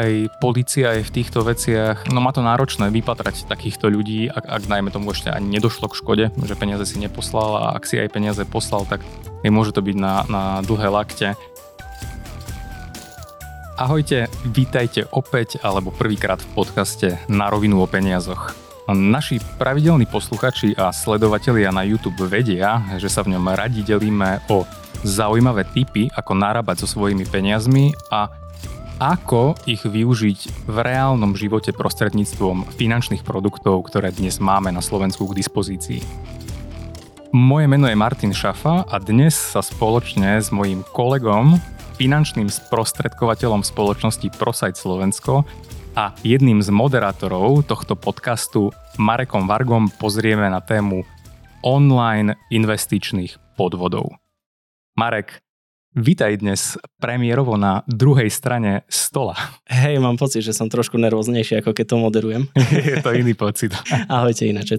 aj policia je v týchto veciach, no má to náročné vypatrať takýchto ľudí, ak, ak najmä tomu ešte ani nedošlo k škode, že peniaze si neposlal a ak si aj peniaze poslal, tak môže to byť na, na dlhé lakte. Ahojte, vítajte opäť alebo prvýkrát v podcaste Na rovinu o peniazoch. Naši pravidelní posluchači a sledovatelia na YouTube vedia, že sa v ňom radi delíme o zaujímavé tipy, ako narábať so svojimi peniazmi a ako ich využiť v reálnom živote prostredníctvom finančných produktov, ktoré dnes máme na Slovensku k dispozícii. Moje meno je Martin Šafa a dnes sa spoločne s mojím kolegom, finančným sprostredkovateľom spoločnosti ProSite Slovensko a jedným z moderátorov tohto podcastu Marekom Vargom pozrieme na tému online investičných podvodov. Marek, Vítaj dnes premiérovo na druhej strane stola. Hej, mám pocit, že som trošku nervóznejší, ako keď to moderujem. Je to iný pocit. Ahojte ináč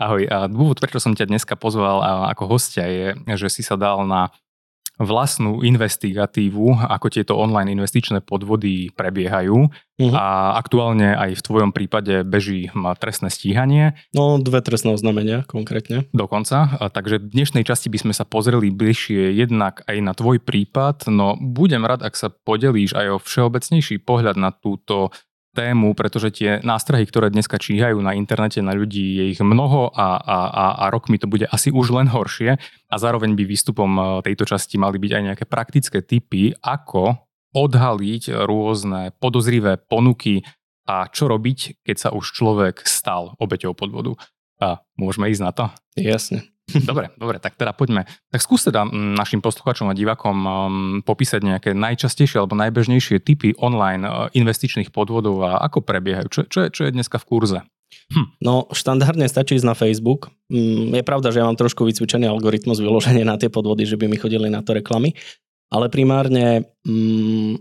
Ahoj, a dôvod, prečo som ťa dneska pozval ako hostia je, že si sa dal na vlastnú investigatívu, ako tieto online investičné podvody prebiehajú uh-huh. a aktuálne aj v tvojom prípade beží trestné stíhanie. No, dve trestné oznámenia konkrétne. Dokonca, a takže v dnešnej časti by sme sa pozreli bližšie jednak aj na tvoj prípad, no budem rád, ak sa podelíš aj o všeobecnejší pohľad na túto tému, pretože tie nástrahy, ktoré dneska číhajú na internete na ľudí, je ich mnoho a, a, a, a rokmi to bude asi už len horšie a zároveň by výstupom e, tejto časti mali byť aj nejaké praktické typy, ako odhaliť rôzne podozrivé ponuky a čo robiť, keď sa už človek stal obeťou podvodu. A môžeme ísť na to? Jasne. Dobre, dobre, tak teda poďme. Tak skúste teda našim poslucháčom a divakom um, popísať nejaké najčastejšie alebo najbežnejšie typy online uh, investičných podvodov a ako prebiehajú. Čo, čo, je, čo je dneska v kurze? Hm. No, štandardne stačí ísť na Facebook. Mm, je pravda, že ja mám trošku vycvičený algoritmus vyloženie na tie podvody, že by mi chodili na to reklamy, ale primárne mm,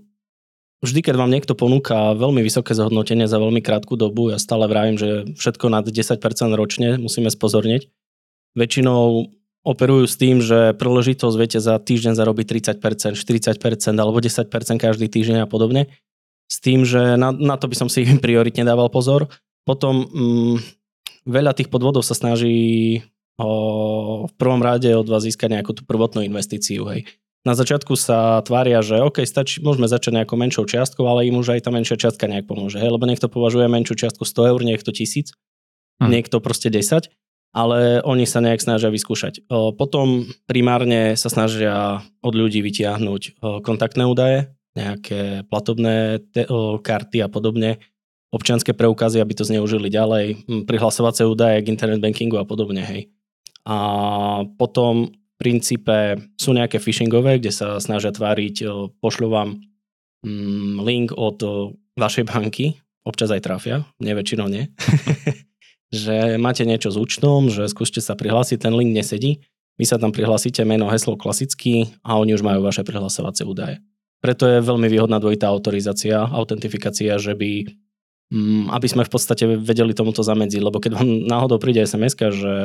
vždy, keď vám niekto ponúka veľmi vysoké zhodnotenie za veľmi krátku dobu, ja stále vravím, že všetko nad 10% ročne musíme spozorniť, väčšinou operujú s tým, že príležitosť viete za týždeň zarobiť 30%, 40% alebo 10% každý týždeň a podobne. S tým, že na, na to by som si prioritne dával pozor. Potom mm, veľa tých podvodov sa snaží o, v prvom rade od vás získať nejakú tú prvotnú investíciu. Hej. Na začiatku sa tvária, že OK, stačí, môžeme začať nejakou menšou čiastkou, ale im už aj tá menšia čiastka nejak pomôže. Hej? Lebo niekto považuje menšiu čiastku 100 eur, niekto 1000, hm. niekto proste 10 ale oni sa nejak snažia vyskúšať. Potom primárne sa snažia od ľudí vytiahnuť kontaktné údaje, nejaké platobné te- karty a podobne, občianské preukazy, aby to zneužili ďalej, prihlasovacie údaje k internet bankingu a podobne. Hej. A potom v princípe sú nejaké phishingové, kde sa snažia tváriť, pošľu vám link od vašej banky, občas aj trafia, nie väčšinou nie. že máte niečo s účtom, že skúste sa prihlásiť, ten link nesedí, vy sa tam prihlásite meno, heslo klasicky a oni už majú vaše prihlasovacie údaje. Preto je veľmi výhodná dvojitá autorizácia, autentifikácia, že by, mm, aby sme v podstate vedeli tomuto zamedziť, lebo keď vám náhodou príde sms že,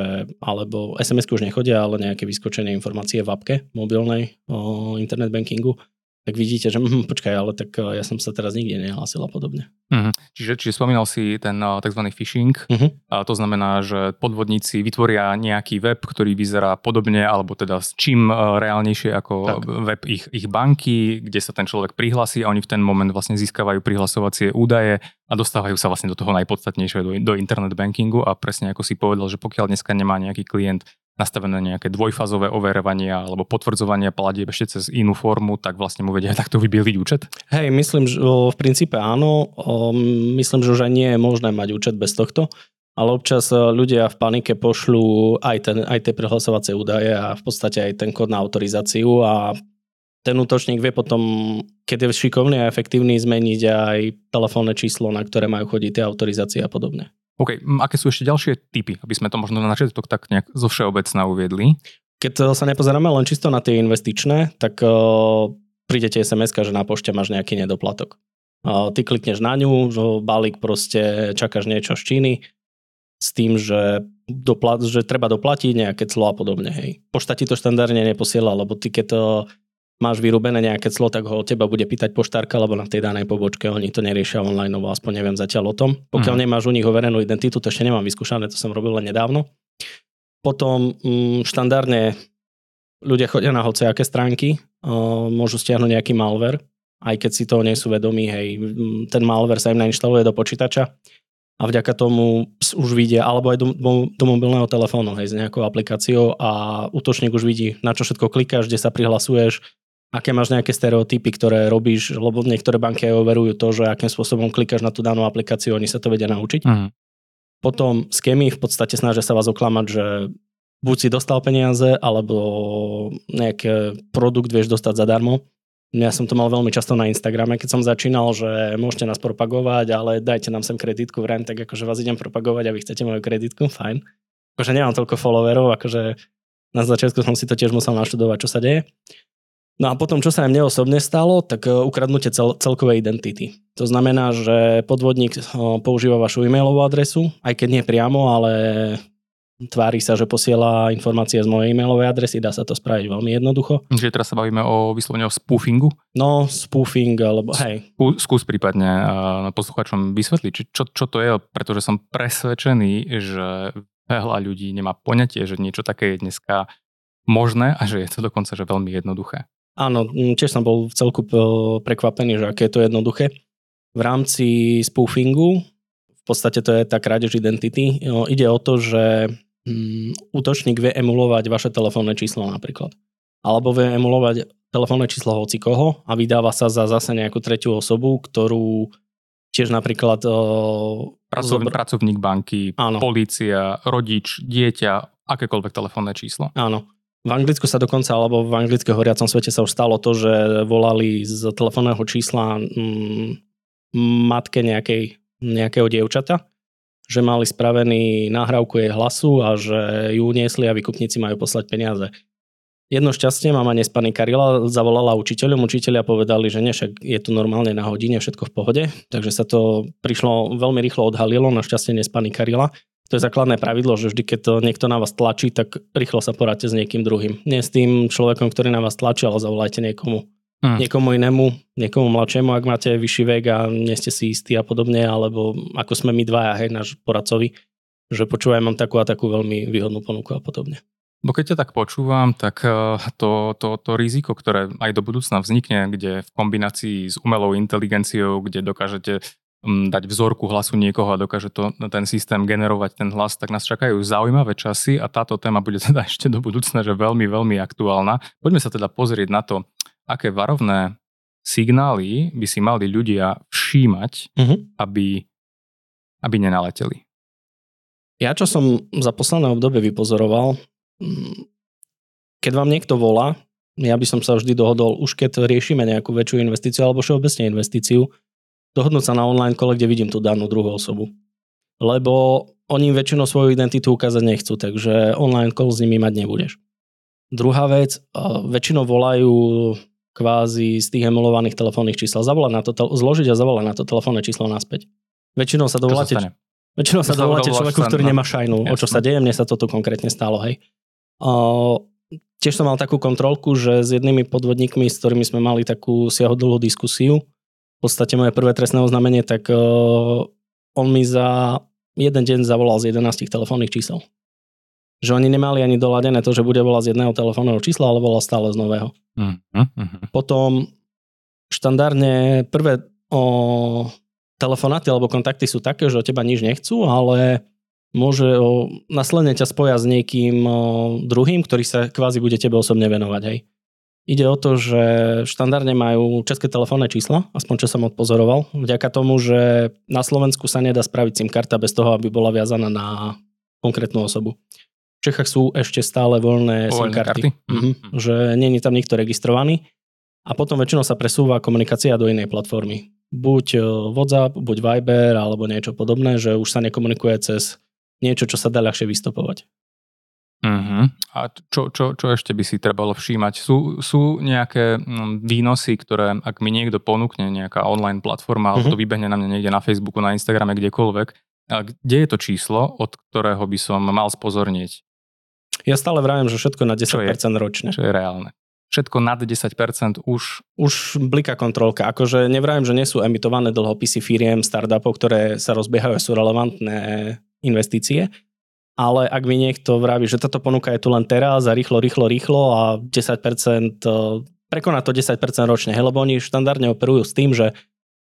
alebo sms už nechodia, ale nejaké vyskočené informácie v appke mobilnej o internet bankingu, tak vidíte, že hm, počkaj, ale tak eh, ja som sa teraz nikde nehlásil a podobne. Uh-huh. Čiže, čiže spomínal si ten uh, tzv. phishing, uh-huh. a to znamená, že podvodníci vytvoria nejaký web, ktorý vyzerá podobne, alebo teda s čím uh, reálnejšie ako tak. web ich, ich banky, kde sa ten človek prihlasí a oni v ten moment vlastne získavajú prihlasovacie údaje a dostávajú sa vlastne do toho najpodstatnejšieho, do, do internet bankingu a presne ako si povedal, že pokiaľ dneska nemá nejaký klient nastavené nejaké dvojfázové overovania alebo potvrdzovania platieb ešte cez inú formu, tak vlastne mu vedia takto vybieliť účet? Hej, myslím, že v princípe áno. Myslím, že už aj nie je možné mať účet bez tohto, ale občas ľudia v panike pošlú aj, ten, aj tie prihlasovacie údaje a v podstate aj ten kód na autorizáciu a ten útočník vie potom, keď je šikovný a efektívny, zmeniť aj telefónne číslo, na ktoré majú chodiť tie autorizácie a podobne. OK, aké sú ešte ďalšie typy, aby sme to možno na začiatok tak nejak zo všeobecna uviedli? Keď sa nepozeráme len čisto na tie investičné, tak uh, príde ti sms že na pošte máš nejaký nedoplatok. Uh, ty klikneš na ňu, že balík proste čakáš niečo z Číny s tým, že, doplat, že treba doplatiť nejaké clo a podobne. Hej. Pošta ti to štandardne neposiela, lebo ty keď to máš vyrúbené nejaké clo, tak ho od teba bude pýtať poštárka, alebo na tej danej pobočke, oni to neriešia online, aspoň neviem zatiaľ o tom. Pokiaľ mm. nemáš u nich overenú identitu, to ešte nemám vyskúšané, to som robil len nedávno. Potom mm, štandardne ľudia chodia na hociaké stránky, uh, môžu stiahnuť nejaký malware, aj keď si toho nie sú vedomí, hej, ten malware sa im nainštaluje do počítača a vďaka tomu už vidia, alebo aj do, do mobilného telefónu, hej, s nejakou aplikáciou a útočník už vidí, na čo všetko klikáš, kde sa prihlasuješ, aké máš nejaké stereotypy, ktoré robíš, lebo niektoré banky aj overujú to, že akým spôsobom klikáš na tú danú aplikáciu, oni sa to vedia naučiť. Uh-huh. Potom skémy v podstate snažia sa vás oklamať, že buď si dostal peniaze, alebo nejaký produkt vieš dostať zadarmo. Ja som to mal veľmi často na Instagrame, keď som začínal, že môžete nás propagovať, ale dajte nám sem kreditku, vrajím, tak akože vás idem propagovať a vy chcete moju kreditku, fajn. Akože nemám toľko followerov, akože na začiatku som si to tiež musel naštudovať, čo sa deje. No a potom, čo sa mne osobne stalo, tak e, ukradnutie cel, celkovej identity. To znamená, že podvodník e, používa vašu e-mailovú adresu, aj keď nie priamo, ale tvári sa, že posiela informácie z mojej e-mailovej adresy, dá sa to spraviť veľmi jednoducho. Čiže teraz sa bavíme o vyslovene o spoofingu? No, spoofing, alebo hej. Skús prípadne posluchačom vysvetliť, čo, čo to je, pretože som presvedčený, že veľa ľudí nemá poňatie, že niečo také je dneska možné a že je to dokonca že veľmi jednoduché. Áno, tiež som bol v celku prekvapený, že aké je to jednoduché. V rámci spoofingu, v podstate to je tá krádež identity, ide o to, že mm, útočník vie emulovať vaše telefónne číslo napríklad. Alebo vie emulovať telefónne číslo hoci koho a vydáva sa za zase nejakú tretiu osobu, ktorú tiež napríklad... Uh, Pracov, zobr- Pracovník banky, Áno. policia, rodič, dieťa, akékoľvek telefónne číslo. Áno. V Anglicku sa dokonca, alebo v anglického horiacom svete sa už stalo to, že volali z telefónneho čísla mm, matke nejakej, nejakého dievčata že mali spravený náhrávku jej hlasu a že ju uniesli a výkupníci majú poslať peniaze. Jedno šťastie, mama nespanikarila, zavolala učiteľom, učiteľia povedali, že nie, však je tu normálne na hodine, všetko v pohode, takže sa to prišlo, veľmi rýchlo odhalilo, našťastie nespanikarila. To je základné pravidlo, že vždy, keď to niekto na vás tlačí, tak rýchlo sa poradte s niekým druhým. Nie s tým človekom, ktorý na vás tlačí, ale zavolajte niekomu. Hmm. Niekomu inému, niekomu mladšiemu, ak máte vyšší vek a nie ste si istí a podobne, alebo ako sme my dvaja, hej, náš poradcovi, že počúvaj, mám takú a takú veľmi výhodnú ponuku a podobne. Bo keď ťa tak počúvam, tak eh, to, to, to riziko, ktoré aj do budúcna vznikne, kde v kombinácii s umelou inteligenciou, kde dokážete mm, dať vzorku hlasu niekoho a dokáže to, ten systém generovať ten hlas, tak nás čakajú zaujímavé časy a táto téma bude teda ešte do budúcna, že veľmi, veľmi aktuálna. Poďme sa teda pozrieť na to, aké varovné signály by si mali ľudia všímať, uh-huh. aby, aby nenaleteli? Ja, čo som za posledné obdobie vypozoroval, keď vám niekto volá, ja by som sa vždy dohodol, už keď riešime nejakú väčšiu investíciu alebo všeobecne investíciu, dohodnúť sa na online kole, kde vidím tú danú druhú osobu. Lebo oni väčšinou svoju identitu ukázať nechcú, takže online call s nimi mať nebudeš. Druhá vec, väčšinou volajú kvázi z tých emulovaných telefónnych čísel. Zavolať na to, zložiť a zavolať na to telefónne číslo naspäť. Väčšinou sa dovoláte, väčšinou sa dovoláte človeku, ktorý nemá šajnu, o čo sa deje. Mne sa toto konkrétne stalo, hej. Uh, tiež som mal takú kontrolku, že s jednými podvodníkmi, s ktorými sme mali takú siahodlhú diskusiu, podstate moje prvé trestné oznámenie, tak uh, on mi za jeden deň zavolal z 11 telefónnych čísel. Že oni nemali ani doladené to, že bude volať z jedného telefónneho čísla, ale volal stále z nového. Uh-huh. Potom štandardne prvé o, telefonáty alebo kontakty sú také, že o teba nič nechcú, ale môže o, následne ťa spoja s niekým o, druhým, ktorý sa kvázi bude tebe osobne venovať. Hej. Ide o to, že štandardne majú české telefónne čísla, aspoň čo som odpozoroval, vďaka tomu, že na Slovensku sa nedá spraviť SIM karta bez toho, aby bola viazaná na konkrétnu osobu. V Čechách sú ešte stále voľné, voľné SIM karty, karty? Mm-hmm. že nie je tam nikto registrovaný a potom väčšinou sa presúva komunikácia do inej platformy. Buď e, WhatsApp, buď Viber alebo niečo podobné, že už sa nekomunikuje cez niečo, čo sa dá ľahšie vystopovať. Uh-huh. A čo, čo, čo ešte by si trebalo všímať? Sú, sú nejaké mm, výnosy, ktoré ak mi niekto ponúkne, nejaká online platforma, uh-huh. alebo mhm. to vybehne na mňa niekde na Facebooku, na Instagrame, kdekoľvek, kde je to číslo, od ktorého by som mal spozornieť? Ja stále vravím, že všetko na 10% čo je, ročne. Čo je reálne. všetko nad 10% už... Už bliká kontrolka. Akože nevrajím, že nie sú emitované dlhopisy firiem, startupov, ktoré sa rozbiehajú sú relevantné investície, ale ak mi niekto vraví, že táto ponuka je tu len teraz a rýchlo, rýchlo, rýchlo a 10%, prekoná to 10% ročne, hej, lebo oni štandardne operujú s tým, že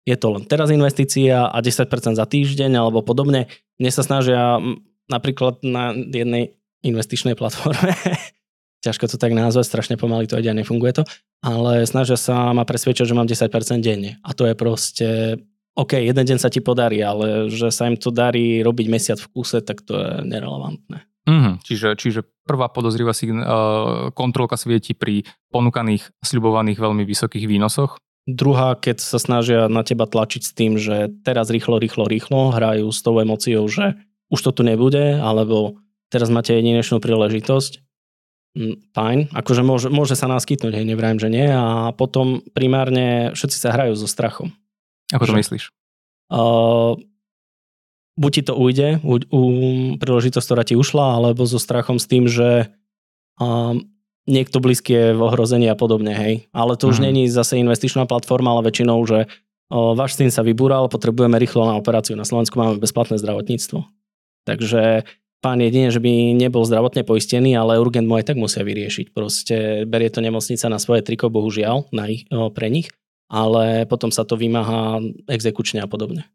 je to len teraz investícia a 10% za týždeň alebo podobne. Mne sa snažia napríklad na jednej investičnej platforme ťažko to tak nazvať, strašne pomaly to ide a nefunguje to, ale snažia sa ma presvedčať, že mám 10% denne. A to je proste, OK, jeden deň sa ti podarí, ale že sa im to darí robiť mesiac v kuse, tak to je nerelevantné. Mm, čiže, čiže prvá podozrivá sign- uh, kontrolka svieti pri ponúkaných, sľubovaných veľmi vysokých výnosoch. Druhá, keď sa snažia na teba tlačiť s tým, že teraz rýchlo, rýchlo, rýchlo, hrajú s tou emociou, že už to tu nebude, alebo teraz máte jedinečnú príležitosť, Mm, fajn, akože môže, môže sa naskytnúť, hej, nevrajím, že nie. A potom primárne všetci sa hrajú so strachom. Ako to že, myslíš? Uh, buď ti to ujde, u, u, príležitosť, ktorá ti ušla, alebo so strachom s tým, že uh, niekto blízky je v ohrození a podobne, hej. Ale to už mm. není zase investičná platforma, ale väčšinou, že uh, váš syn sa vybúral, potrebujeme rýchlo na operáciu. Na Slovensku máme bezplatné zdravotníctvo. Takže pán jedine, že by nebol zdravotne poistený, ale urgent mu aj tak musia vyriešiť. Proste berie to nemocnica na svoje triko, bohužiaľ, na ich, o, pre nich, ale potom sa to vymáha exekučne a podobne.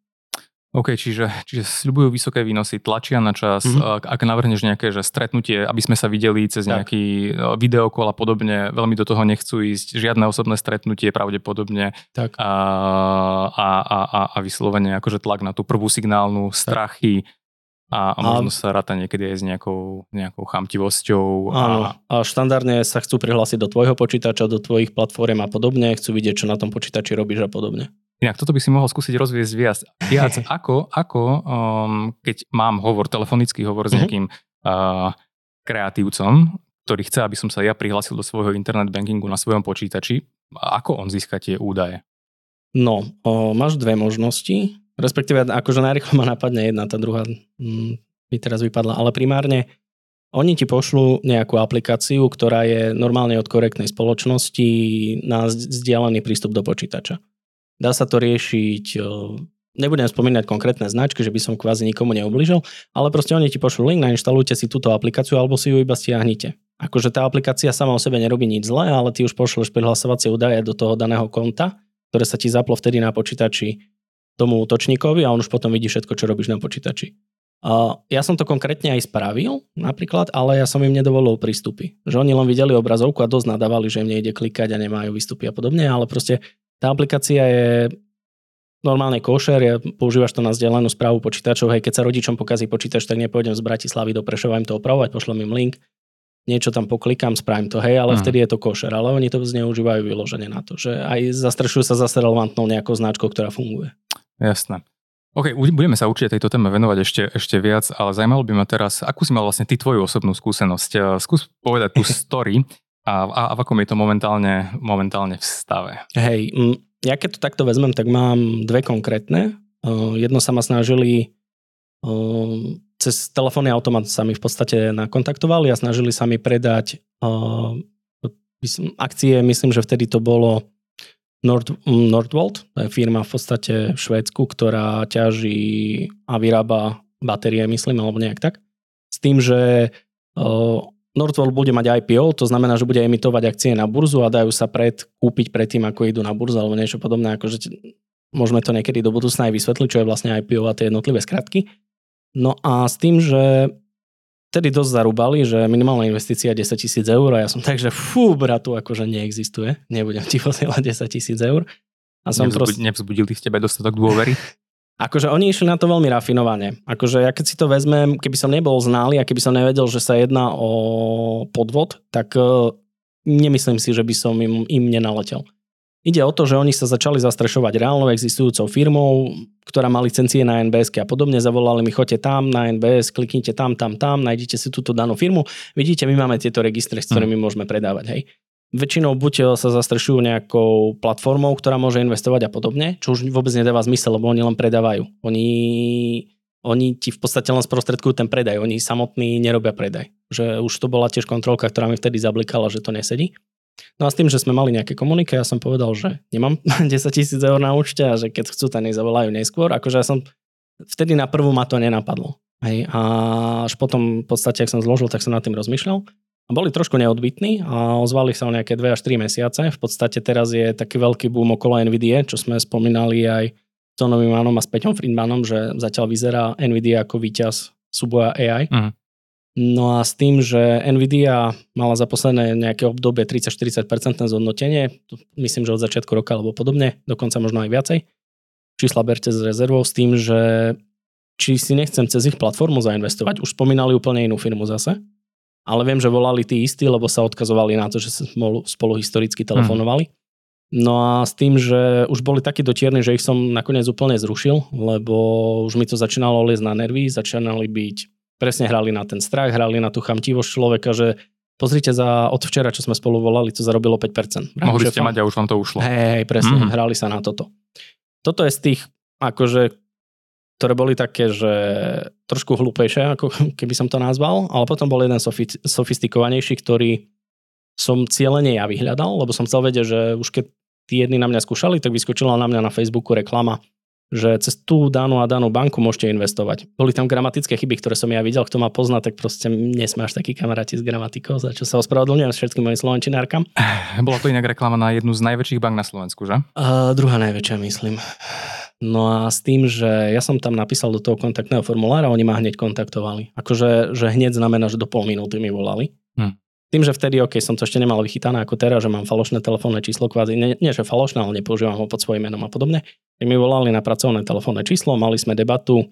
OK, čiže, čiže sľubujú vysoké výnosy, tlačia na čas, mm-hmm. ak, navrhneš nejaké že stretnutie, aby sme sa videli cez tak. nejaký videokol a podobne, veľmi do toho nechcú ísť, žiadne osobné stretnutie pravdepodobne tak. A, a, a, a vyslovene akože tlak na tú prvú signálnu, strachy, tak a, a možno a, sa ráta niekedy aj s nejakou, nejakou chamtivosťou. Áno, a... a štandardne sa chcú prihlásiť do tvojho počítača, do tvojich platform a podobne, chcú vidieť, čo na tom počítači robíš a podobne. Inak toto by si mohol skúsiť rozviesť viac. Viac ako, ako um, keď mám hovor, telefonický hovor s mhm. nejakým uh, kreatívcom, ktorý chce, aby som sa ja prihlásil do svojho internet bankingu na svojom počítači, ako on získa tie údaje? No, o, máš dve možnosti. Respektíve, akože najrychlo ma napadne jedna, tá druhá mm, mi teraz vypadla. Ale primárne oni ti pošlú nejakú aplikáciu, ktorá je normálne od korektnej spoločnosti na vzdialený prístup do počítača. Dá sa to riešiť, nebudem spomínať konkrétne značky, že by som kvázi nikomu neubližil, ale proste oni ti pošlú link, nainštalujte si túto aplikáciu alebo si ju iba stiahnite. Akože tá aplikácia sama o sebe nerobí nič zlé, ale ty už pošleš prihlasovacie údaje do toho daného konta, ktoré sa ti zaplo vtedy na počítači tomu útočníkovi a on už potom vidí všetko, čo robíš na počítači. Ja som to konkrétne aj spravil napríklad, ale ja som im nedovolil prístupy. Že oni len videli obrazovku a dosť nadávali, že im nejde klikať a nemajú výstupy a podobne, ale proste tá aplikácia je normálne košer, ja používaš to na vzdelenú správu počítačov, hej, keď sa rodičom pokazí počítač, tak nepôjdem z Bratislavy do Prešova im to opravovať, pošlem im link, niečo tam poklikám, spravím to, hej, ale mm. vtedy je to košer, ale oni to zneužívajú vyložene na to, že aj zastrešujú sa zase relevantnou nejakou značkou, ktorá funguje. Jasné. OK, budeme sa určite tejto téme venovať ešte, ešte viac, ale zaujímalo by ma teraz, akú si mal vlastne ty tvoju osobnú skúsenosť. Eh, skús povedať tú story a, a, a v akom je to momentálne, momentálne v stave. Hej, ja keď to takto vezmem, tak mám dve konkrétne. Uh, jedno sa ma snažili uh, cez telefónny automat sa mi v podstate nakontaktovali a snažili sa mi predať akcie, myslím, že vtedy to bolo Nord, Nordvolt, to je firma v podstate v Švédsku, ktorá ťaží a vyrába batérie, myslím, alebo nejak tak. S tým, že Nordvolt bude mať IPO, to znamená, že bude emitovať akcie na burzu a dajú sa pred, kúpiť predtým, ako idú na burzu alebo niečo podobné. Akože môžeme to niekedy do budúcna aj vysvetliť, čo je vlastne IPO a tie jednotlivé skratky. No a s tým, že vtedy dosť zarúbali, že minimálna investícia je 10 tisíc eur a ja som tak, že fú, bratu, akože neexistuje, nebudem ti posielať 10 tisíc eur. A som Nevzbud, prost... Nevzbudili v tebe dostatok dôvery? Akože oni išli na to veľmi rafinovane. Akože ja keď si to vezmem, keby som nebol znalý a keby som nevedel, že sa jedná o podvod, tak uh, nemyslím si, že by som im, im nenaletel. Ide o to, že oni sa začali zastrešovať reálnou existujúcou firmou, ktorá má licencie na NBS a podobne. Zavolali mi, choďte tam na NBS, kliknite tam, tam, tam, nájdete si túto danú firmu. Vidíte, my máme tieto registre, s ktorými mm. môžeme predávať. Hej. Väčšinou buď sa zastrešujú nejakou platformou, ktorá môže investovať a podobne, čo už vôbec nedáva zmysel, lebo oni len predávajú. Oni, oni ti v podstate len sprostredkujú ten predaj, oni samotní nerobia predaj. Že už to bola tiež kontrolka, ktorá mi vtedy zablikala, že to nesedí. No a s tým, že sme mali nejaké komunike, ja som povedal, že nemám 10 tisíc eur na účte a že keď chcú, tak nech zavolajú neskôr. Akože ja som, vtedy na prvú ma to nenapadlo. Hej, a až potom v podstate, ak som zložil, tak som nad tým rozmýšľal. A boli trošku neodbitní a ozvali sa o nejaké 2 až 3 mesiace. V podstate teraz je taký veľký boom okolo NVIDIA, čo sme spomínali aj Tonovým Manom a s Peťom Friedmanom, že zatiaľ vyzerá NVIDIA ako víťaz súboja AI. Uh-huh. No a s tým, že Nvidia mala za posledné nejaké obdobie 30-40% zhodnotenie, myslím, že od začiatku roka alebo podobne, dokonca možno aj viacej, čísla berte z rezervou s tým, že či si nechcem cez ich platformu zainvestovať. Už spomínali úplne inú firmu zase, ale viem, že volali tí istí, lebo sa odkazovali na to, že sa spolu, spolu historicky telefonovali. Hmm. No a s tým, že už boli takí dotierni, že ich som nakoniec úplne zrušil, lebo už mi to začínalo liesť na nervy, začínali byť presne hrali na ten strach, hrali na tú chamtivosť človeka, že pozrite za od včera, čo sme spolu volali, to zarobilo 5%. Mohli ste mať a už vám to ušlo. Hej, hej presne, mm. hrali sa na toto. Toto je z tých, akože, ktoré boli také, že trošku hlúpejšie, ako keby som to nazval, ale potom bol jeden sofi- sofistikovanejší, ktorý som cieľene ja vyhľadal, lebo som chcel vedieť, že už keď tí jedni na mňa skúšali, tak vyskočila na mňa na Facebooku reklama že cez tú danú a danú banku môžete investovať. Boli tam gramatické chyby, ktoré som ja videl, kto ma pozná, tak proste nesme až takí kamaráti s gramatikou, za čo sa ospravedlňujem všetkým mojim slovenčinárkam. Bola to inak reklama na jednu z najväčších bank na Slovensku, že? Uh, druhá najväčšia, myslím. No a s tým, že ja som tam napísal do toho kontaktného formulára, oni ma hneď kontaktovali. Akože že hneď znamená, že do pol minúty mi volali. Hm. Tým, že vtedy, OK, som to ešte nemal vychytané ako teraz, že mám falošné telefónne číslo, kvázi, nie, nie že falošné, ale nepoužívam ho pod svojím menom a podobne, tak mi volali na pracovné telefónne číslo, mali sme debatu,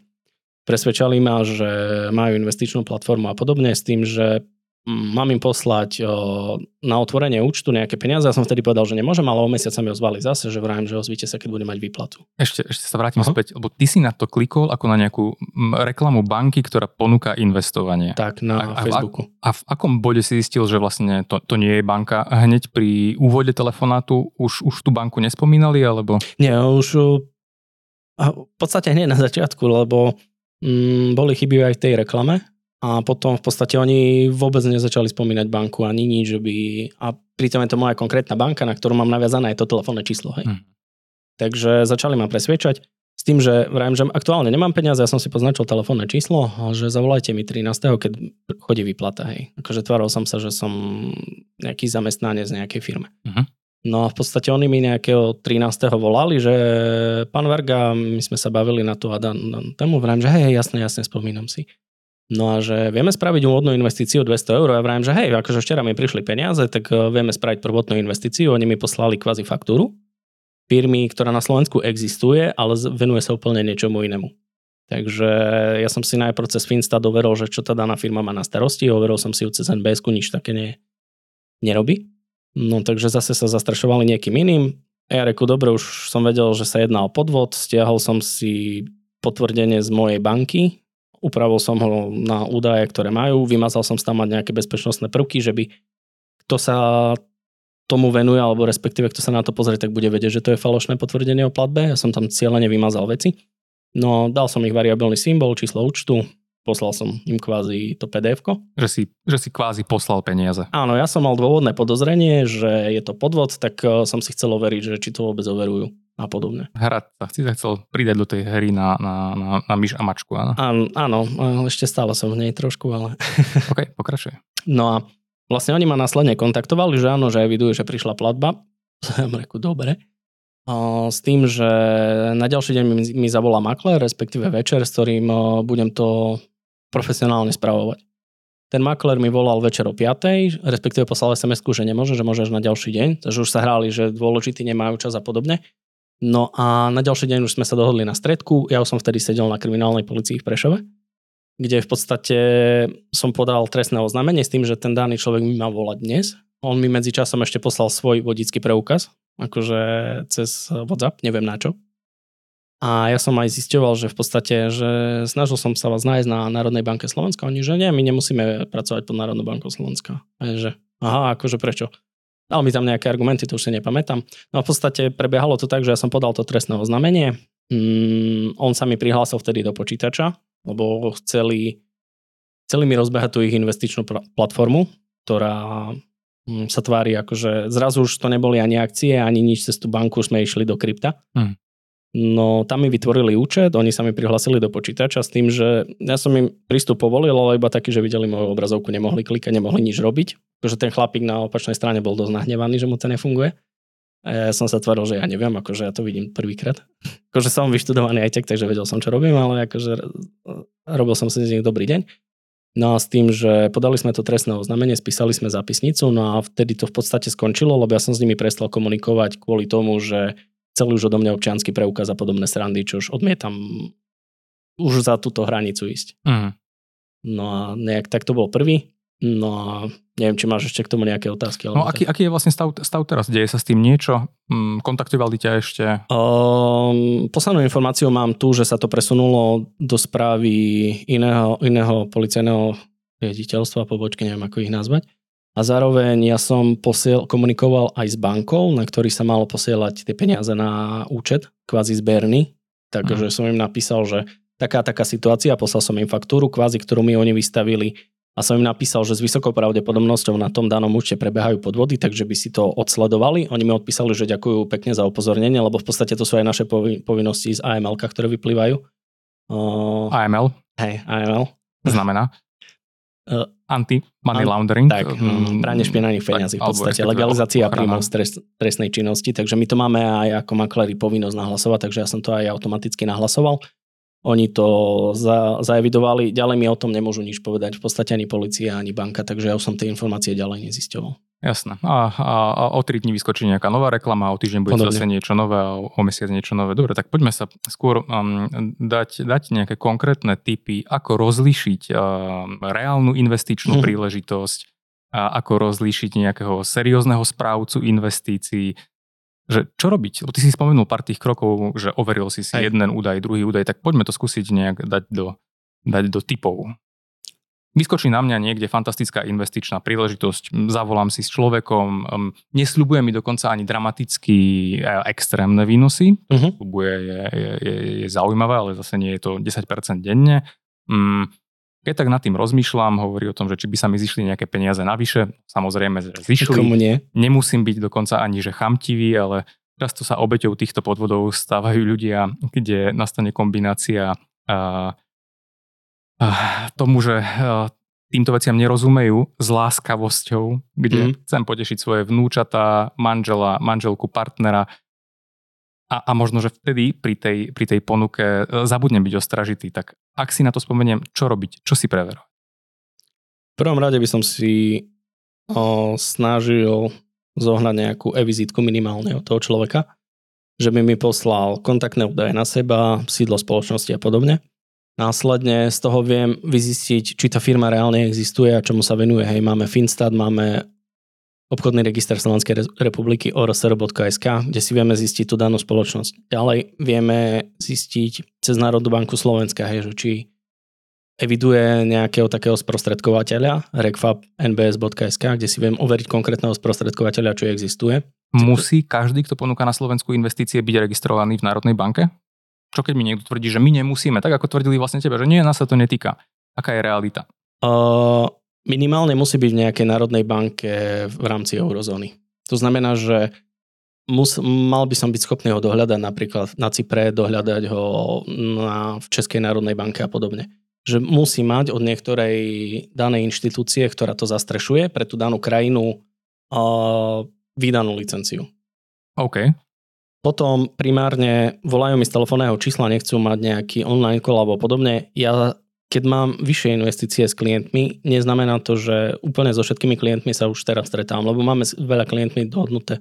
presvedčali ma, že majú investičnú platformu a podobne s tým, že mám im poslať na otvorenie účtu nejaké peniaze. Ja som vtedy povedal, že nemôžem, ale o mesiac sa mi ozvali zase, že vrajím, že ozvíte sa, keď bude mať výplatu. Ešte, ešte sa vrátim uh-huh. späť, lebo ty si na to klikol ako na nejakú reklamu banky, ktorá ponúka investovanie. Tak, na a, Facebooku. A v, a v akom bode si zistil, že vlastne to, to nie je banka? Hneď pri úvode telefonátu už, už tú banku nespomínali, alebo? Nie, už v podstate hneď na začiatku, lebo mm, boli chyby aj v tej reklame, a potom v podstate oni vôbec nezačali spomínať banku ani nič, že by... A pritom je to moja konkrétna banka, na ktorú mám naviazané aj to telefónne číslo. Hej. Hmm. Takže začali ma presviečať s tým, že vrajím, že aktuálne nemám peniaze, ja som si poznačil telefónne číslo a že zavolajte mi 13. keď chodí výplata. Hej. Akože tváril som sa, že som nejaký zamestnanec nejakej firme. Uh-huh. No a v podstate oni mi nejakého 13. volali, že pán Varga, my sme sa bavili na tú a dan, tému, vrajím, že hej, jasne, jasne, spomínam si. No a že vieme spraviť úvodnú investíciu 200 eur. Ja vrajím, že hej, akože včera mi prišli peniaze, tak e, vieme spraviť prvotnú investíciu. Oni mi poslali kvázi faktúru firmy, ktorá na Slovensku existuje, ale venuje sa úplne niečomu inému. Takže ja som si najprv cez Finsta doveril, že čo tá daná firma má na starosti, overil som si ju cez NBS, nič také nie, nerobí. No takže zase sa zastrašovali niekým iným. Ja reku, dobre, už som vedel, že sa jedná o podvod, stiahol som si potvrdenie z mojej banky, upravil som ho na údaje, ktoré majú, vymazal som tam mať nejaké bezpečnostné prvky, že by kto sa tomu venuje, alebo respektíve kto sa na to pozrie, tak bude vedieť, že to je falošné potvrdenie o platbe. Ja som tam cieľene vymazal veci. No, dal som ich variabilný symbol, číslo účtu, poslal som im kvázi to pdf že si, že si kvázi poslal peniaze. Áno, ja som mal dôvodné podozrenie, že je to podvod, tak eh, som si chcel overiť, že či to vôbec overujú a podobne. Hra sa si sa chcel pridať do tej hry na, na, na, na myš a mačku, áno? Áno, áno, ešte stále som v nej trošku, ale... OK, pokračuj. No a vlastne oni ma následne kontaktovali, že áno, že evidujú, že prišla platba. Som reku, dobre. S tým, že na ďalší deň mi, mi zavolá makler, respektíve večer, s ktorým budem to profesionálne spravovať. Ten makler mi volal večer o 5, respektíve poslal sms že nemôže, že môže až na ďalší deň, takže už sa hrali, že dôležití nemajú čas a podobne. No a na ďalší deň už sme sa dohodli na stredku. Ja som vtedy sedel na kriminálnej policii v Prešove, kde v podstate som podal trestné oznámenie s tým, že ten daný človek mi má volať dnes. On mi medzi časom ešte poslal svoj vodický preukaz, akože cez WhatsApp, neviem na čo. A ja som aj zisťoval, že v podstate, že snažil som sa vás nájsť na Národnej banke Slovenska. Oni, že nie, my nemusíme pracovať pod Národnou bankou Slovenska. A že, aha, akože prečo? Dal mi tam nejaké argumenty, to už si nepamätám. No a v podstate prebiehalo to tak, že ja som podal to trestné oznámenie. Mm, on sa mi prihlásil vtedy do počítača, lebo chceli, chceli mi rozbehať tú ich investičnú platformu, ktorá mm, sa tvári, akože zrazu už to neboli ani akcie, ani nič cez tú banku, sme išli do krypta. Hmm. No tam mi vytvorili účet, oni sa mi prihlasili do počítača s tým, že ja som im prístup povolil, ale iba taký, že videli moju obrazovku, nemohli klikať, nemohli nič robiť. Akože ten chlapík na opačnej strane bol dosť nahnevaný, že mu to nefunguje. A ja som sa tváril, že ja neviem, akože ja to vidím prvýkrát. Akože som vyštudovaný aj tak, takže vedel som, čo robím, ale akože robil som si z nich dobrý deň. No a s tým, že podali sme to trestné oznámenie, spísali sme zápisnicu, no a vtedy to v podstate skončilo, lebo ja som s nimi prestal komunikovať kvôli tomu, že chceli už odo mňa občiansky preukaz a podobné srandy, čo už odmietam už za túto hranicu ísť. Mm. No a nejak tak to bol prvý. No a neviem, či máš ešte k tomu nejaké otázky. No aký, aký je vlastne stav, stav teraz? Deje sa s tým niečo? Mm, kontaktovali ťa ešte? Um, poslednú informáciu mám tu, že sa to presunulo do správy iného, iného policajného riaditeľstva, pobočky, neviem ako ich nazvať. A zároveň ja som posiel, komunikoval aj s bankou, na ktorý sa malo posielať tie peniaze na účet, kvázi zberný. Takže mm. som im napísal, že taká taká situácia, poslal som im faktúru, kvázi, ktorú mi oni vystavili a som im napísal, že s vysokou pravdepodobnosťou na tom danom účte prebiehajú podvody, takže by si to odsledovali. Oni mi odpísali, že ďakujú pekne za upozornenie, lebo v podstate to sú aj naše povinnosti z AML, ktoré vyplývajú. Uh, AML? Hej, AML. Znamená? Uh, Anti-money laundering. Tak, mm, pranie špinaných peňazí v podstate. Legalizácia príjmov z trest, trestnej činnosti. Takže my to máme aj ako makléri povinnosť nahlasovať, takže ja som to aj automaticky nahlasoval. Oni to za, zaevidovali, ďalej mi o tom nemôžu nič povedať, v podstate ani policia, ani banka, takže ja som tie informácie ďalej nezisťoval. Jasné. A, a, a o 3 dní vyskočí nejaká nová reklama, o týždeň bude Podobne. zase niečo nové a o, mesiac niečo nové. Dobre, tak poďme sa skôr um, dať, dať nejaké konkrétne typy, ako rozlíšiť um, reálnu investičnú mm. príležitosť, a ako rozlíšiť nejakého seriózneho správcu investícií, že čo robiť? Lebo ty si spomenul pár tých krokov, že overil si si Aj. jeden údaj, druhý údaj, tak poďme to skúsiť nejak dať do, dať do typov vyskočí na mňa niekde fantastická investičná príležitosť, zavolám si s človekom, nesľubuje mi dokonca ani dramaticky e, extrémne výnosy, uh-huh. je, je, je, je zaujímavé, ale zase nie je to 10% denne. Keď tak nad tým rozmýšľam, hovorí o tom, že či by sa mi zišli nejaké peniaze navyše, samozrejme, že zišli. Nie? Nemusím byť dokonca ani že chamtivý, ale často sa obeťou týchto podvodov stávajú ľudia, kde nastane kombinácia uh, tomu, že týmto veciam nerozumejú s láskavosťou, kde mm. chcem potešiť svoje vnúčatá, manžela, manželku, partnera a, a možno, že vtedy pri tej, pri tej ponuke e, zabudnem byť ostražitý. Tak ak si na to spomeniem, čo robiť, čo si preverovať? V prvom rade by som si o, snažil zohnať nejakú e-vizitku minimálne od toho človeka, že by mi poslal kontaktné údaje na seba, sídlo spoločnosti a podobne Následne z toho viem vyzistiť, či tá firma reálne existuje a čomu sa venuje. Hej, máme Finstat, máme obchodný register Slovenskej republiky orsr.sk, kde si vieme zistiť tú danú spoločnosť. Ďalej vieme zistiť cez Národnú banku Slovenska, hej, že či eviduje nejakého takého sprostredkovateľa, recfab.nbs.sk, kde si viem overiť konkrétneho sprostredkovateľa, čo existuje. Musí každý, kto ponúka na Slovensku investície, byť registrovaný v Národnej banke? Čo keď mi niekto tvrdí, že my nemusíme, tak ako tvrdili vlastne tebe, že nie, nás sa to netýka. Aká je realita? Uh, minimálne musí byť v nejakej národnej banke v rámci eurozóny. To znamená, že mus, mal by som byť schopný ho dohľadať napríklad na Cypre, dohľadať ho na, v Českej národnej banke a podobne. Že musí mať od niektorej danej inštitúcie, ktorá to zastrešuje, pre tú danú krajinu uh, vydanú licenciu. OK. Potom primárne volajú mi z telefónneho čísla, nechcú mať nejaký online call alebo podobne. Ja keď mám vyššie investície s klientmi, neznamená to, že úplne so všetkými klientmi sa už teraz stretám, lebo máme veľa klientmi dohodnuté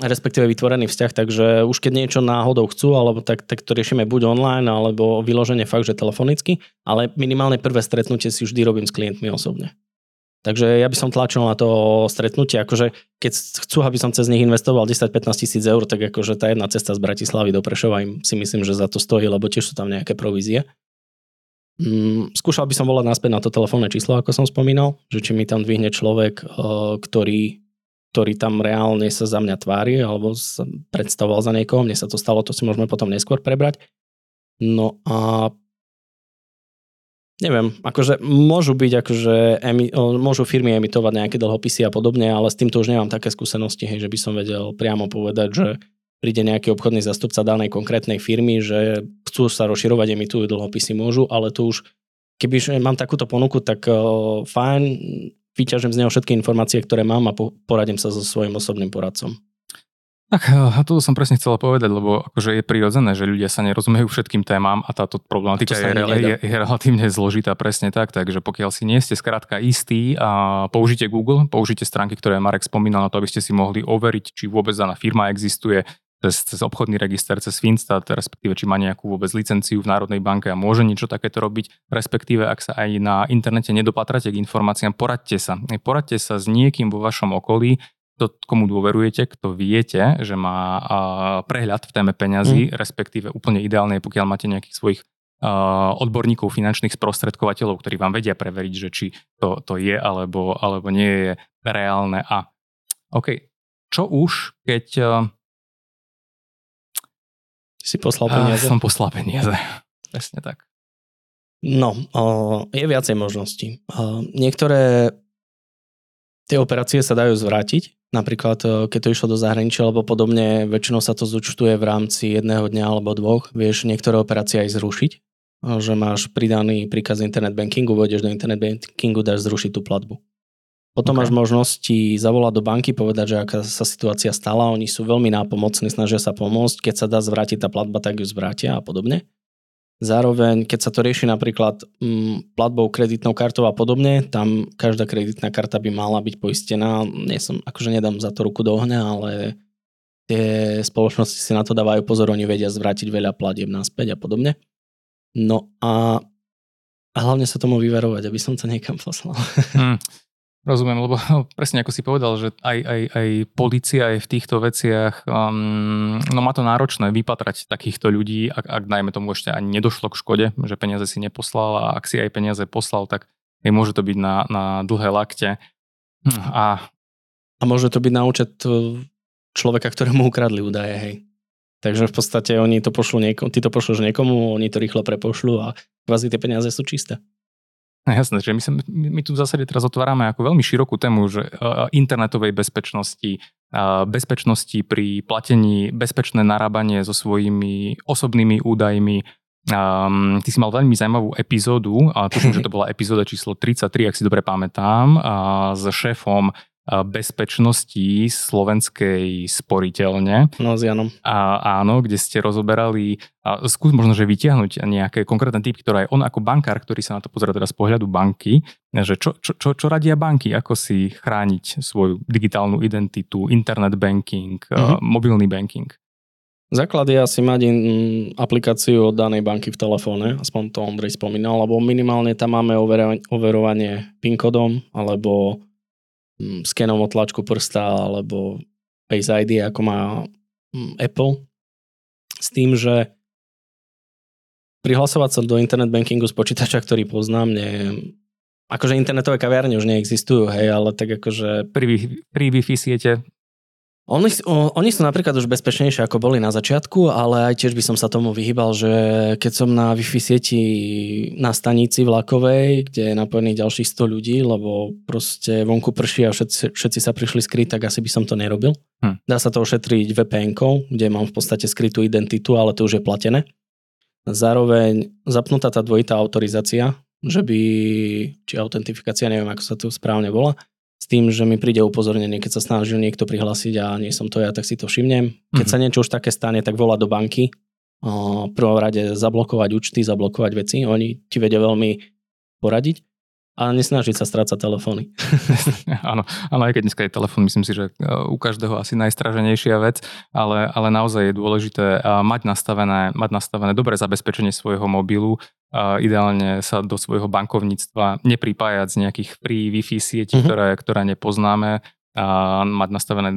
respektíve vytvorený vzťah, takže už keď niečo náhodou chcú, alebo tak, tak to riešime buď online, alebo vyloženie fakt, že telefonicky, ale minimálne prvé stretnutie si vždy robím s klientmi osobne. Takže ja by som tlačil na to stretnutie, akože keď chcú, aby som cez nich investoval 10-15 tisíc eur, tak akože tá jedna cesta z Bratislavy do Prešova im si myslím, že za to stojí, lebo tiež sú tam nejaké provízie. Mm, skúšal by som volať naspäť na to telefónne číslo, ako som spomínal, že či mi tam dvihne človek, eh, ktorý, ktorý tam reálne sa za mňa tvári, alebo predstavoval za niekoho, mne sa to stalo, to si môžeme potom neskôr prebrať. No a Neviem, akože môžu byť, akože emi, môžu firmy emitovať nejaké dlhopisy a podobne, ale s týmto už nemám také skúsenosti, hej, že by som vedel priamo povedať, že príde nejaký obchodný zastupca danej konkrétnej firmy, že chcú sa rozširovať, emitujú dlhopisy, môžu, ale to už, keby mám takúto ponuku, tak uh, fajn, vyťažím z neho všetky informácie, ktoré mám a po, poradím sa so svojím osobným poradcom. Tak a to som presne chcela povedať, lebo akože je prirodzené, že ľudia sa nerozumejú všetkým témam a táto problematika je, je, je relatívne zložitá presne tak, takže pokiaľ si nie ste skrátka istí a použite Google, použite stránky, ktoré Marek spomínal na to, aby ste si mohli overiť, či vôbec daná firma existuje, cez, cez obchodný register, cez Finstat, respektíve či má nejakú vôbec licenciu v Národnej banke a môže niečo takéto robiť, respektíve ak sa aj na internete nedopatrate k informáciám, poradte sa. Poradte sa s niekým vo vašom okolí, kto, komu dôverujete, kto viete, že má prehľad v téme peňazí, mm. respektíve úplne ideálne je, pokiaľ máte nejakých svojich odborníkov, finančných sprostredkovateľov, ktorí vám vedia preveriť, že či to, to je alebo, alebo nie je reálne. A OK, čo už, keď... Si poslal peniaze? Som poslal peniaze, presne tak. No, je viacej možností. Niektoré tie operácie sa dajú zvrátiť, napríklad e, keď to išlo do zahraničia alebo podobne, väčšinou sa to zúčtuje v rámci jedného dňa alebo dvoch. Vieš niektoré operácie aj zrušiť, e, že máš pridaný príkaz internet bankingu, vôjdeš do internet bankingu, dáš zrušiť tú platbu. Potom okay. máš možnosti zavolať do banky, povedať, že aká sa situácia stala. Oni sú veľmi nápomocní, snažia sa pomôcť. Keď sa dá zvrátiť tá platba, tak ju zvrátia a podobne. Zároveň, keď sa to rieši napríklad mm, platbou kreditnou kartou a podobne, tam každá kreditná karta by mala byť poistená. Nie som, akože nedám za to ruku do ohňa, ale tie spoločnosti si na to dávajú pozor, oni vedia zvrátiť veľa platieb naspäť a podobne. No a, a hlavne sa tomu vyverovať, aby som to niekam poslal. Hmm. Rozumiem, lebo presne ako si povedal, že aj, aj, aj policia je v týchto veciach, um, no má to náročné vypatrať takýchto ľudí, ak, ak najmä tomu ešte ani nedošlo k škode, že peniaze si neposlal a ak si aj peniaze poslal, tak môže to byť na, na dlhé lakte. A... a môže to byť na účet e, človeka, ktorému ukradli údaje, hej. Takže v podstate oni to pošlú niekomu, ty to pošleš niekomu, oni to rýchlo prepošľú a kvázi tie peniaze sú čisté. No jasné, že my, sa, my tu v zásade teraz otvárame ako veľmi širokú tému, že internetovej bezpečnosti, bezpečnosti pri platení, bezpečné narábanie so svojimi osobnými údajmi. Um, ty si mal veľmi zaujímavú epizódu, a tuším, že to bola epizóda číslo 33, ak si dobre pamätám, a s šéfom bezpečnosti slovenskej sporiteľne. No s Janom. A, áno, kde ste rozoberali, a skús možno, že vytiahnuť nejaké konkrétne typy, ktoré aj on ako bankár, ktorý sa na to pozera teraz z pohľadu banky, že čo, čo, čo, čo radia banky, ako si chrániť svoju digitálnu identitu, internet banking, mm-hmm. mobilný banking. Základ je asi mať aplikáciu od danej banky v telefóne, aspoň to Ondrej spomínal, lebo minimálne tam máme overovanie PIN kodom alebo Mm, skenom otlačku prsta alebo Face ID, ako má mm, Apple. S tým, že prihlasovať sa do internet bankingu z počítača, ktorý poznám, nie, akože internetové kaviarne už neexistujú, hej, ale tak akože... Pri, pri Wi-Fi siete oni, oni sú napríklad už bezpečnejšie ako boli na začiatku, ale aj tiež by som sa tomu vyhýbal, že keď som na Wi-Fi sieti na stanici vlakovej, kde je napojených ďalších 100 ľudí, lebo proste vonku prší a všetci, všetci sa prišli skryť, tak asi by som to nerobil. Hm. Dá sa to ošetriť vpn kde mám v podstate skrytú identitu, ale to už je platené. Zároveň zapnutá tá dvojitá autorizácia, že by, či autentifikácia, neviem ako sa to správne volá, s tým, že mi príde upozornenie, keď sa snažil niekto prihlásiť a nie som to ja, tak si to všimnem. Keď mm-hmm. sa niečo už také stane, tak volá do banky. V prvom rade zablokovať účty, zablokovať veci. Oni ti vedia veľmi poradiť a nesnažiť sa strácať telefóny. áno, áno, aj keď dneska je telefón, myslím si, že e, u každého asi najstraženejšia vec, ale, ale naozaj je dôležité e, mať nastavené, mať nastavené dobré zabezpečenie svojho mobilu, a ideálne sa do svojho bankovníctva nepripájať z nejakých free Wi-Fi sietí, mm-hmm. ktoré, ktoré nepoznáme, a mať nastavené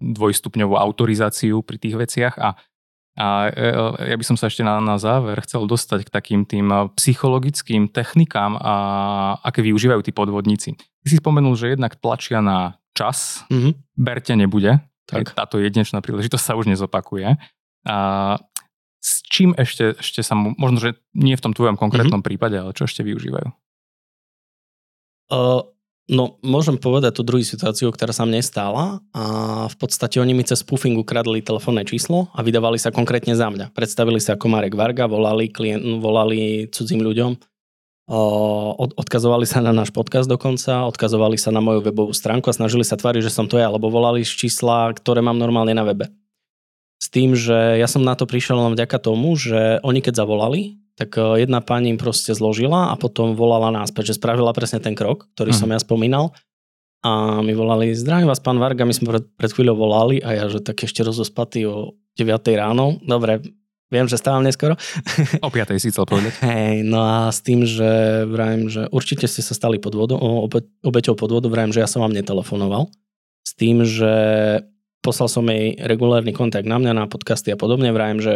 dvojstupňovú autorizáciu pri tých veciach a a e, ja by som sa ešte na, na záver chcel dostať k takým tým psychologickým technikám, a, aké využívajú tí podvodníci. Ty si spomenul, že jednak tlačia na čas, mm-hmm. berte nebude, tak. táto jedinečná príležitosť sa už nezopakuje. A, s čím ešte, ešte sa, možno, že nie v tom tvojom konkrétnom mm-hmm. prípade, ale čo ešte využívajú? Uh, no, môžem povedať tú druhú situáciu, ktorá sa mne stala a v podstate oni mi cez spoofing ukradli telefónne číslo a vydávali sa konkrétne za mňa. Predstavili sa ako Marek Varga, volali, klient, volali cudzím ľuďom, od, odkazovali sa na náš podcast dokonca, odkazovali sa na moju webovú stránku a snažili sa tváriť, že som to ja, alebo volali z čísla, ktoré mám normálne na webe. S tým, že ja som na to prišiel len vďaka tomu, že oni keď zavolali, tak e, jedna pani im proste zložila a potom volala náspäť, že spravila presne ten krok, ktorý mm. som ja spomínal. A my volali, zdravím vás, pán Varga, my sme pred, pred chvíľou volali a ja, že tak ešte rozospatý o 9 ráno. Dobre, viem, že stávam neskoro. O 5 si chcel povedať. Hej, no a s tým, že vrajím, že určite ste sa stali podvodu, obe, obeťou podvodu, vrajím, že ja som vám netelefonoval. S tým, že poslal som jej regulárny kontakt na mňa, na podcasty a podobne, vrajím, že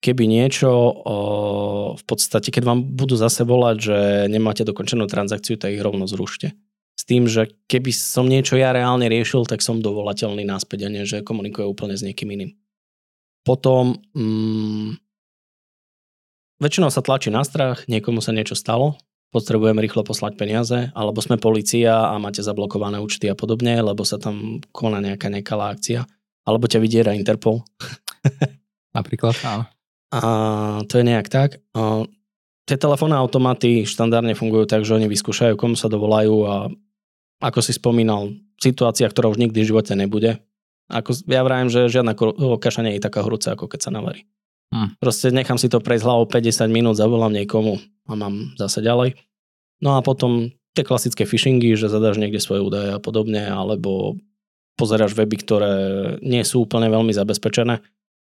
keby niečo, v podstate, keď vám budú zase volať, že nemáte dokončenú transakciu, tak ich rovno zrušte. S tým, že keby som niečo ja reálne riešil, tak som dovolateľný náspäť a nie, že komunikuje úplne s niekým iným. Potom mm, väčšinou sa tlačí na strach, niekomu sa niečo stalo, potrebujeme rýchlo poslať peniaze, alebo sme policia a máte zablokované účty a podobne, lebo sa tam koná nejaká nekalá akcia, alebo ťa vydiera Interpol. Napríklad, áno. A to je nejak tak. A tie telefónne automaty štandardne fungujú tak, že oni vyskúšajú, komu sa dovolajú a ako si spomínal, situácia, ktorá už nikdy v živote nebude. Ako, ja vravím, že žiadna kaša nie je taká horúca, ako keď sa navarí. Hmm. Proste nechám si to prejsť hlavou 50 minút, zavolám niekomu a mám zase ďalej. No a potom tie klasické phishingy, že zadáš niekde svoje údaje a podobne, alebo pozeráš weby, ktoré nie sú úplne veľmi zabezpečené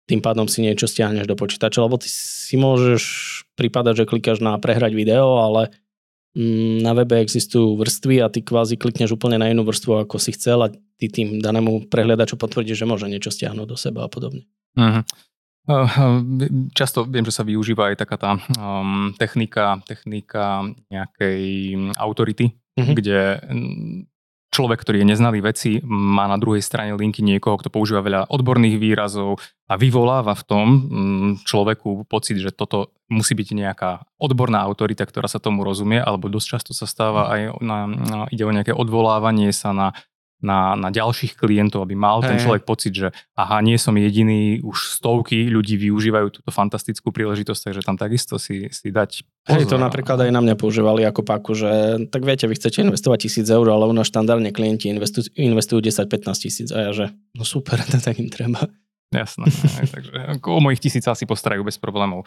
tým pádom si niečo stiahneš do počítača, lebo ty si môžeš pripadať, že klikáš na prehrať video, ale mm, na webe existujú vrstvy a ty kvázi klikneš úplne na inú vrstvu, ako si chcel a ty tým danému prehliadaču potvrdíš, že môže niečo stiahnuť do seba a podobne. Uh-huh. Často viem, že sa využíva aj taká tá um, technika, technika nejakej autority, uh-huh. kde človek, ktorý je neznalý veci, má na druhej strane linky niekoho, kto používa veľa odborných výrazov a vyvoláva v tom mm, človeku pocit, že toto musí byť nejaká odborná autorita, ktorá sa tomu rozumie, alebo dosť často sa stáva aj na, na, ide o nejaké odvolávanie sa na na, na ďalších klientov, aby mal hey. ten človek pocit, že aha, nie som jediný, už stovky ľudí využívajú túto fantastickú príležitosť, takže tam takisto si, si dať pozor. Hej, to napríklad aj na mňa používali ako paku, že tak viete, vy chcete investovať tisíc eur, ale u nás štandardne klienti investujú, investujú 10-15 tisíc a ja že no super, tak im treba. Jasné, takže o mojich tisíc asi postarajú bez problémov.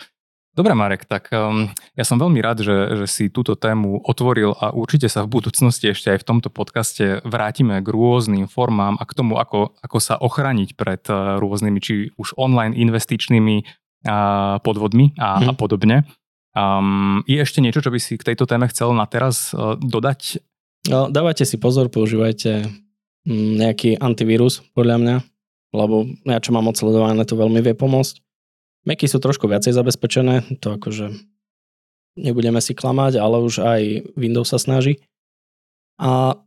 Dobre, Marek, tak um, ja som veľmi rád, že, že si túto tému otvoril a určite sa v budúcnosti ešte aj v tomto podcaste vrátime k rôznym formám a k tomu, ako, ako sa ochraniť pred uh, rôznymi, či už online investičnými uh, podvodmi a, hmm. a podobne. Um, je ešte niečo, čo by si k tejto téme chcel na teraz uh, dodať? No, dávajte si pozor, používajte mm, nejaký antivírus, podľa mňa, lebo ja čo mám odsledované, to veľmi vie pomôcť. Macy sú trošku viacej zabezpečené, to akože nebudeme si klamať, ale už aj Windows sa snaží. A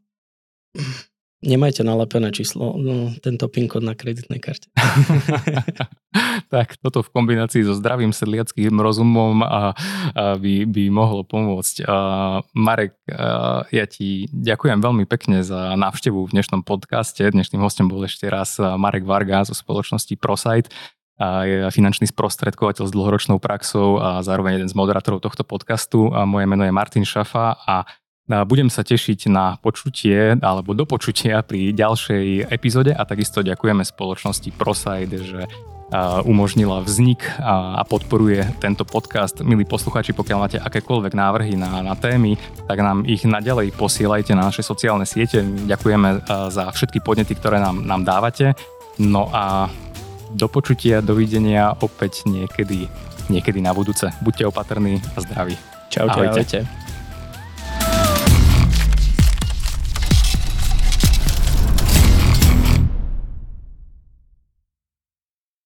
nemajte nalepené číslo, no, tento PIN kód na kreditnej karte. tak toto v kombinácii so zdravým sedliackým rozumom a, a by, by mohlo pomôcť. A Marek, a ja ti ďakujem veľmi pekne za návštevu v dnešnom podcaste. Dnešným hostom bol ešte raz Marek Varga zo spoločnosti ProSite a je finančný sprostredkovateľ s dlhoročnou praxou a zároveň jeden z moderátorov tohto podcastu. A moje meno je Martin Šafa a budem sa tešiť na počutie alebo do počutia pri ďalšej epizóde a takisto ďakujeme spoločnosti ProSide, že umožnila vznik a podporuje tento podcast. Milí posluchači, pokiaľ máte akékoľvek návrhy na, na témy, tak nám ich naďalej posielajte na naše sociálne siete. Ďakujeme za všetky podnety, ktoré nám, nám dávate. No a do počutia, dovidenia opäť niekedy, niekedy na budúce. Buďte opatrní a zdraví. Čaute, ahojte. ahojte.